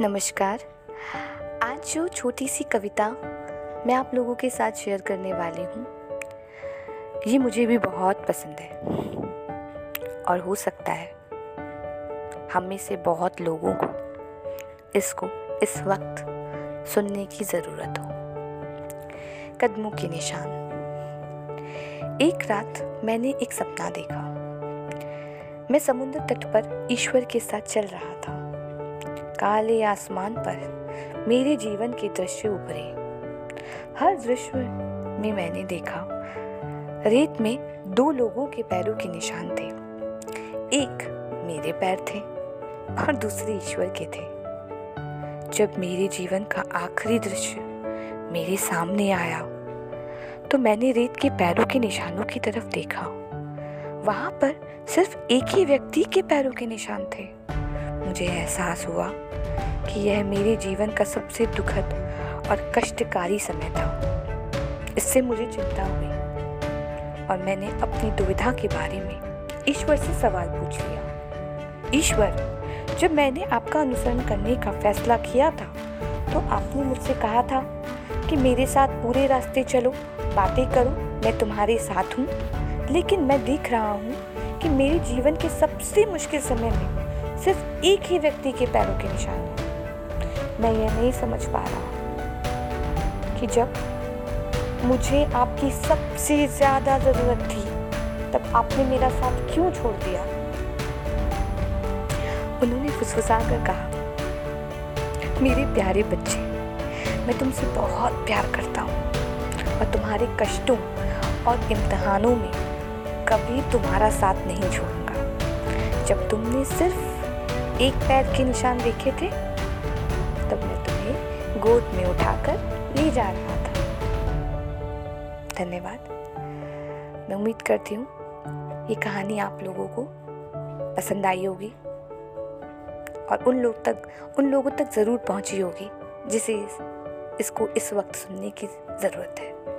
नमस्कार। आज जो छोटी सी कविता मैं आप लोगों के साथ शेयर करने वाली हूँ, ये मुझे भी बहुत पसंद है। और हो सकता है हम में से बहुत लोगों को इसको, इस वक्त सुनने की ज़रूरत हो। कदमों के निशान। एक रात मैंने एक सपना देखा। मैं समुद्र तट पर ईश्वर के साथ चल रहा था। काले आसमान पर मेरे जीवन के दृश्य उभरे। हर दृश्य में मैंने देखा, रेत में दो लोगों के पैरों के निशान थे। एक मेरे पैर थे और दूसरे ईश्वर के थे। जब मेरे जीवन का आखिरी दृश्य मेरे सामने आया तो मैंने रेत के पैरों के निशानों की तरफ़ देखा। वहाँ पर सिर्फ़ एक ही व्यक्ति के पैरों के निशान थे। मुझे एहसास हुआ कि यह मेरे जीवन का सबसे दुखद और कष्टकारी समय था। इससे मुझे चिंता हुई और मैंने अपनी दुविधा के बारे में ईश्वर से सवाल पूछ लिया। ईश्वर, जब मैंने आपका अनुसरण करने का फैसला किया था तो आपने मुझसे कहा था कि मेरे साथ पूरे रास्ते चलो, बातें करो, मैं तुम्हारे साथ हूँ। लेकिन मैं देख रहा हूँ कि मेरे जीवन के सबसे मुश्किल समय में सिर्फ़ एक ही व्यक्ति के पैरों के निशान हैं। मैं यह नहीं समझ पा रहा कि जब मुझे आपकी सबसे ज़्यादा ज़रूरत थी, तब आपने मेरा साथ क्यों छोड़ दिया? उन्होंने फुसफुसा कर कहा, मेरे प्यारे बच्चे, मैं तुमसे बहुत प्यार करता हूँ और तुम्हारे कष्टों और इम्तहानों में कभी तुम्हारा साथ नहीं छोड़ूँगा। जब तुमने सिर्फ़ एक पैर के निशान देखे थे, तब मैं तुम्हें गोद में उठाकर ले जा रहा था। धन्यवाद। मैं उम्मीद करती हूँ, ये कहानी आप लोगों को पसंद आई होगी और उन लोग तक, उन लोगों तक ज़रूर पहुँची होगी, जिसे इसको इस वक्त सुनने की ज़रूरत है।